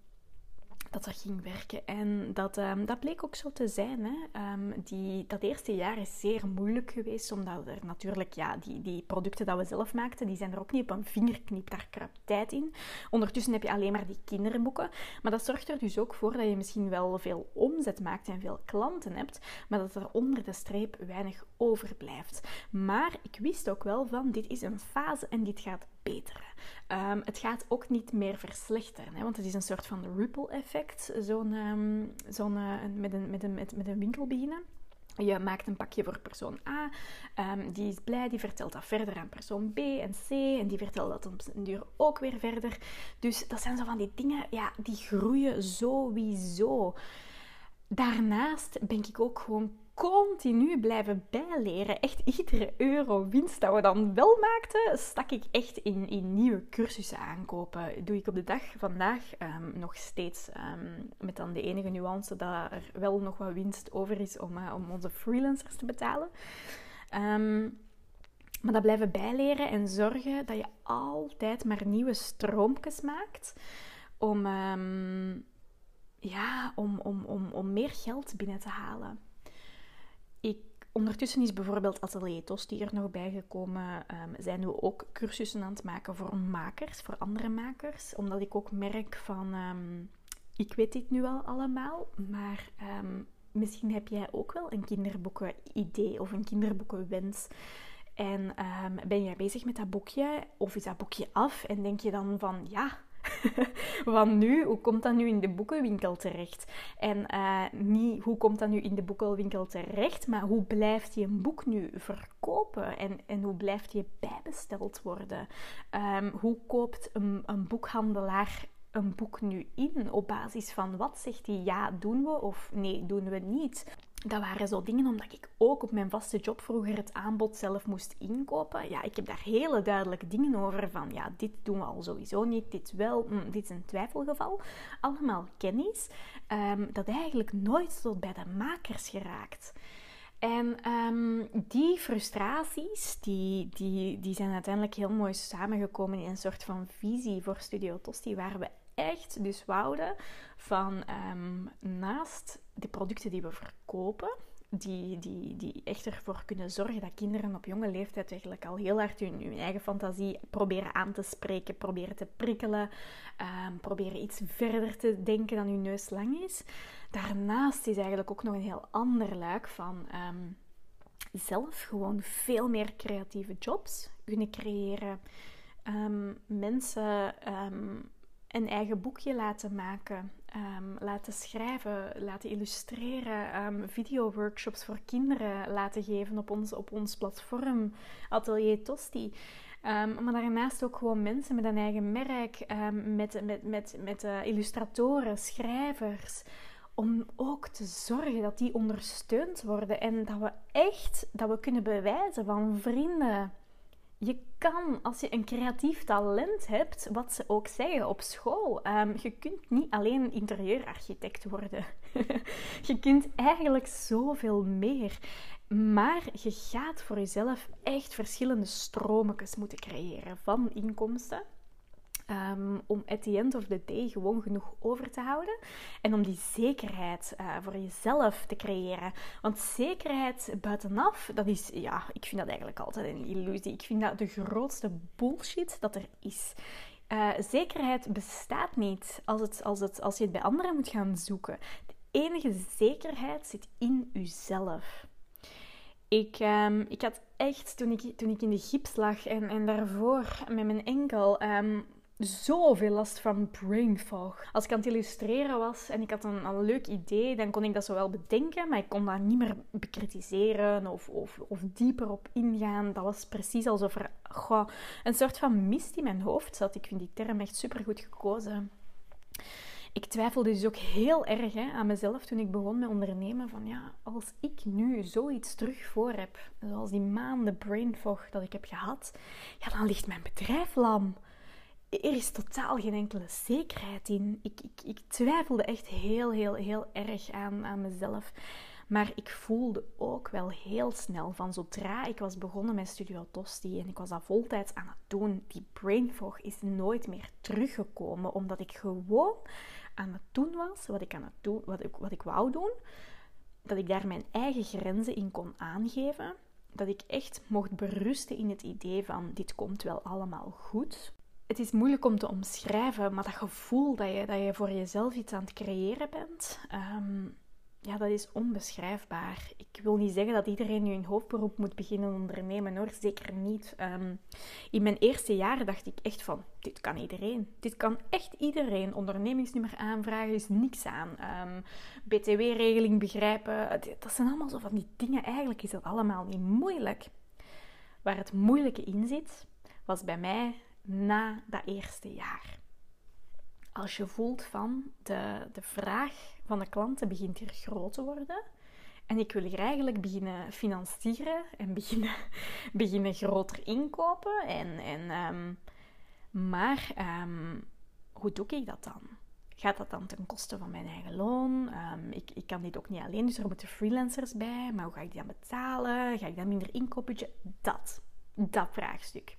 dat dat ging werken. En dat, um, dat bleek ook zo te zijn. Hè. Um, die, dat eerste jaar is zeer moeilijk geweest, omdat er natuurlijk, ja, die, die producten dat we zelf maakten, die zijn er ook niet op een vingerknip, daar krap tijd in. Ondertussen heb je alleen maar die kinderboeken. Maar dat zorgt er dus ook voor dat je misschien wel veel omzet maakt en veel klanten hebt, maar dat er onder de streep weinig overblijft. Maar ik wist ook wel van, dit is een fase en dit gaat verbeteren. Um, het gaat ook niet meer verslechteren, hè, want het is een soort van ripple effect, zo'n, um, zo'n, uh, met, een, met, een, met, met een winkel beginnen. Je maakt een pakje voor persoon A, um, die is blij, die vertelt dat verder aan persoon B en C, en die vertelt dat op een duur ook weer verder. Dus dat zijn zo van die dingen, ja, die groeien sowieso. Daarnaast ben ik ook gewoon continu blijven bijleren. Echt iedere euro winst dat we dan wel maakten, stak ik echt in, in nieuwe cursussen aankopen. Doe ik op de dag vandaag um, nog steeds. Um, met dan de enige nuance dat er wel nog wat winst over is om, uh, om onze freelancers te betalen. Um, maar dat blijven bijleren en zorgen dat je altijd maar nieuwe stroompjes maakt om, ehm, ja, om, om, om, om meer geld binnen te halen. Ondertussen is bijvoorbeeld Atelier Tosti er nog bijgekomen. Um, zijn we ook cursussen aan het maken voor makers, voor andere makers. Omdat ik ook merk van, ehm, ik weet dit nu al allemaal, maar misschien heb jij ook wel een kinderboeken-idee of een kinderboekenwens. En ben jij bezig met dat boekje of is dat boekje af en denk je dan van ja, van nu, hoe komt dat nu in de boekenwinkel terecht? En uh, niet hoe komt dat nu in de boekenwinkel terecht, maar hoe blijft die een boek nu verkopen? En, en hoe blijft die bijbesteld worden? Um, hoe koopt een, een boekhandelaar een boek nu in? Op basis van wat zegt hij ja, doen we of nee, doen we niet? Dat waren zo dingen omdat ik ook op mijn vaste job vroeger het aanbod zelf moest inkopen. Ja, ik heb daar hele duidelijke dingen over van ja, dit doen we al sowieso niet, dit wel, mm, dit is een twijfelgeval. Allemaal kennis um, dat eigenlijk nooit tot bij de makers geraakt. En ehm, die frustraties, die, die, die zijn uiteindelijk heel mooi samengekomen in een soort van visie voor Studio Tosti, waar we echt dus wouden van um, naast de producten die we verkopen, die, die, die echt ervoor kunnen zorgen dat kinderen op jonge leeftijd eigenlijk al heel hard hun, eigen fantasie proberen aan te spreken, proberen te prikkelen, um, proberen iets verder te denken dan hun neus lang is. Daarnaast is eigenlijk ook nog een heel ander luik van um, zelf gewoon veel meer creatieve jobs kunnen creëren. Mensen een eigen boekje laten maken, um, laten schrijven, laten illustreren, um, videoworkshops voor kinderen laten geven op ons, op ons platform Atelier Tosti. Um, maar daarnaast ook gewoon mensen met een eigen merk, met, met, met, met uh, illustratoren, schrijvers. Om ook te zorgen dat die ondersteund worden en dat we echt dat we kunnen bewijzen van vrienden, je kan, als je een creatief talent hebt, wat ze ook zeggen op school, um, je kunt niet alleen interieurarchitect worden. je kunt eigenlijk zoveel meer. Maar je gaat voor jezelf echt verschillende stroomjes moeten creëren van inkomsten Um, om at the end of the day gewoon genoeg over te houden. En om die zekerheid uh, voor jezelf te creëren. Want zekerheid buitenaf, dat is, ja, ik vind dat eigenlijk altijd een illusie. Ik vind dat de grootste bullshit dat er is. Uh, zekerheid bestaat niet als, het, als, het, als je het bij anderen moet gaan zoeken. De enige zekerheid zit in jezelf. Ik, um, ik had echt, toen ik, toen ik in de gips lag en, en daarvoor met mijn enkel, um, zoveel last van brain fog. Als ik aan het illustreren was en ik had een, leuk idee, dan kon ik dat zo wel bedenken, maar ik kon dat niet meer bekritiseren of, of, of dieper op ingaan. Dat was precies alsof er goh, een soort van mist in mijn hoofd zat. Ik vind die term echt super goed gekozen. Ik twijfelde dus ook heel erg hè, aan mezelf toen ik begon met ondernemen. Van ja, als ik nu zoiets terug voor heb, zoals die maanden brain fog dat ik heb gehad, ja, dan ligt mijn bedrijf lam er is totaal geen enkele zekerheid in. Ik, ik, ik twijfelde echt heel, heel, heel erg aan, aan mezelf. Maar ik voelde ook wel heel snel van zodra ik was begonnen met Studio Tosti en ik was dat voltijds aan het doen, die brain fog is nooit meer teruggekomen, omdat ik gewoon aan het doen was wat ik, aan het doen, wat ik, wat ik wou doen. Dat ik daar mijn eigen grenzen in kon aangeven. Dat ik echt mocht berusten in het idee van dit komt wel allemaal goed het is moeilijk om te omschrijven, maar dat gevoel dat je, dat je voor jezelf iets aan het creëren bent, ehm, ja, dat is onbeschrijfbaar. Ik wil niet zeggen dat iedereen nu een hoofdberoep moet beginnen ondernemen, hoor. Zeker niet. Ehm, in mijn eerste jaren dacht ik echt van, dit kan iedereen. Dit kan echt iedereen. Ondernemingsnummer aanvragen is niks aan. Um, BTW-regeling begrijpen, dat zijn allemaal zo van die dingen. Eigenlijk is dat allemaal niet moeilijk. Waar het moeilijke in zit, was bij mij na dat eerste jaar. Als je voelt van de, de vraag van de klanten begint hier groot te worden. En ik wil hier eigenlijk beginnen financieren en beginnen, beginnen groter inkopen. En, en, ehm, maar um, hoe doe ik dat dan? Gaat dat dan ten koste van mijn eigen loon? Um, ik, ik kan dit ook niet alleen, dus er moeten freelancers bij. Maar hoe ga ik die dan betalen? Ga ik dan minder inkopen? Dat, dat vraagstuk.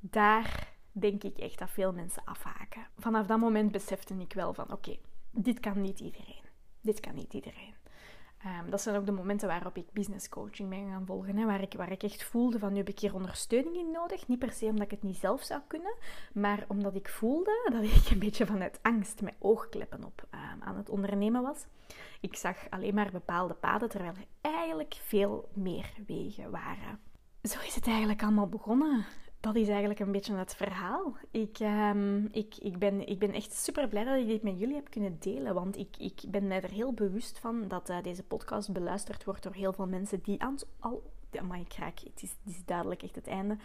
Daar denk ik echt dat veel mensen afhaken. Vanaf dat moment besefte ik wel van oké, dit kan niet iedereen. Dit kan niet iedereen. Um, dat zijn ook de momenten waarop ik business coaching ben gaan volgen. Hè, waar, ik, waar ik echt voelde van nu heb ik hier ondersteuning in nodig. Niet per se omdat ik het niet zelf zou kunnen, maar omdat ik voelde dat ik een beetje vanuit angst met oogkleppen op um, aan het ondernemen was. Ik zag alleen maar bepaalde paden, terwijl er eigenlijk veel meer wegen waren. Zo is het eigenlijk allemaal begonnen dat is eigenlijk een beetje het verhaal. Ik, um, ik, ik, ben, ik ben echt super blij dat ik dit met jullie heb kunnen delen. Want ik, ik ben mij er heel bewust van dat uh, deze podcast beluisterd wordt door heel veel mensen die aan, al. Maar ik raak, het is, het is duidelijk echt het einde.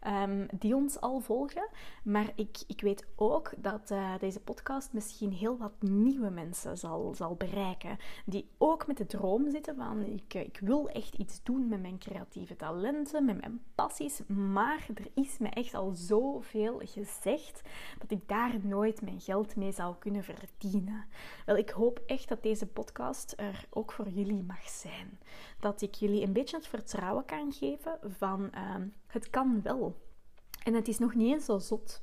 Ehm, die ons al volgen. Maar ik, ik weet ook dat uh, deze podcast misschien heel wat nieuwe mensen zal, zal bereiken. Die ook met de droom zitten van ik, eh, ik wil echt iets doen met mijn creatieve talenten, met mijn passies. Maar er is me echt al zoveel gezegd dat ik daar nooit mijn geld mee zou kunnen verdienen. Wel, ik hoop echt dat deze podcast er ook voor jullie mag zijn. Dat ik jullie een beetje het vertrouwen kan geven van uh, het kan wel. En het is nog niet eens zo zot.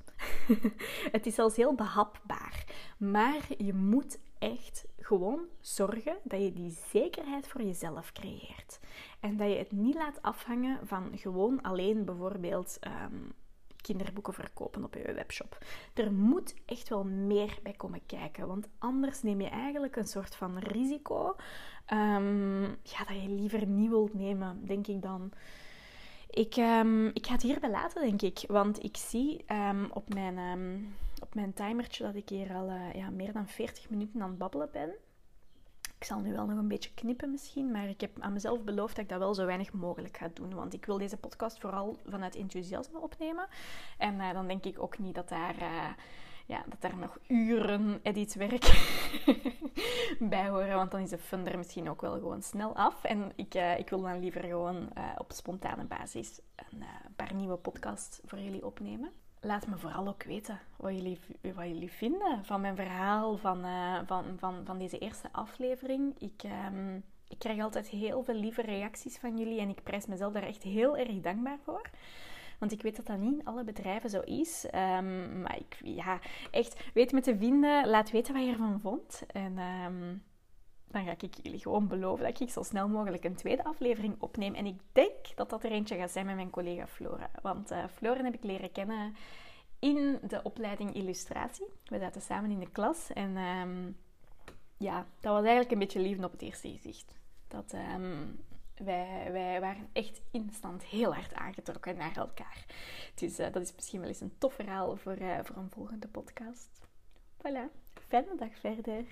het is zelfs heel behapbaar. Maar je moet echt gewoon zorgen dat je die zekerheid voor jezelf creëert. En dat je het niet laat afhangen van gewoon alleen bijvoorbeeld um, kinderboeken verkopen op je webshop. Er moet echt wel meer bij komen kijken. Want anders neem je eigenlijk een soort van risico. Um, ja, dat je liever niet wilt nemen, denk ik dan. Ik, um, ik ga het hierbij laten, denk ik. Want ik zie um, op, mijn, um, op mijn timertje dat ik hier al uh, ja, meer dan 40 minuten aan het babbelen ben. Ik zal nu wel nog een beetje knippen misschien, maar ik heb aan mezelf beloofd dat ik dat wel zo weinig mogelijk ga doen. Want ik wil deze podcast vooral vanuit enthousiasme opnemen. En uh, dan denk ik ook niet dat daar... Uh, ja, dat daar nog uren editwerk bij horen. Want dan is de funder misschien ook wel gewoon snel af. En ik, uh, ik wil dan liever gewoon uh, op spontane basis een uh, paar nieuwe podcasts voor jullie opnemen. Laat me vooral ook weten wat jullie, wat jullie vinden van mijn verhaal, van, van, van, van deze eerste aflevering. Ik, um, ik krijg altijd heel veel lieve reacties van jullie en ik prijs mezelf daar echt heel erg dankbaar voor. Want ik weet dat dat niet in alle bedrijven zo is. Um, maar ik, ja, echt, weet me te vinden. Laat weten wat je ervan vond. En um, dan ga ik jullie gewoon beloven dat ik zo snel mogelijk een tweede aflevering opneem. En ik denk dat dat er eentje gaat zijn met mijn collega Flora. Want uh, Flora heb ik leren kennen in de opleiding illustratie. We zaten samen in de klas. En um, ja, dat was eigenlijk een beetje liefde op het eerste gezicht. Dat, wij, waren echt instant heel hard aangetrokken naar elkaar. Dus uh, dat is misschien wel eens een tof verhaal voor, uh, voor een volgende podcast. Voilà, fijne dag verder.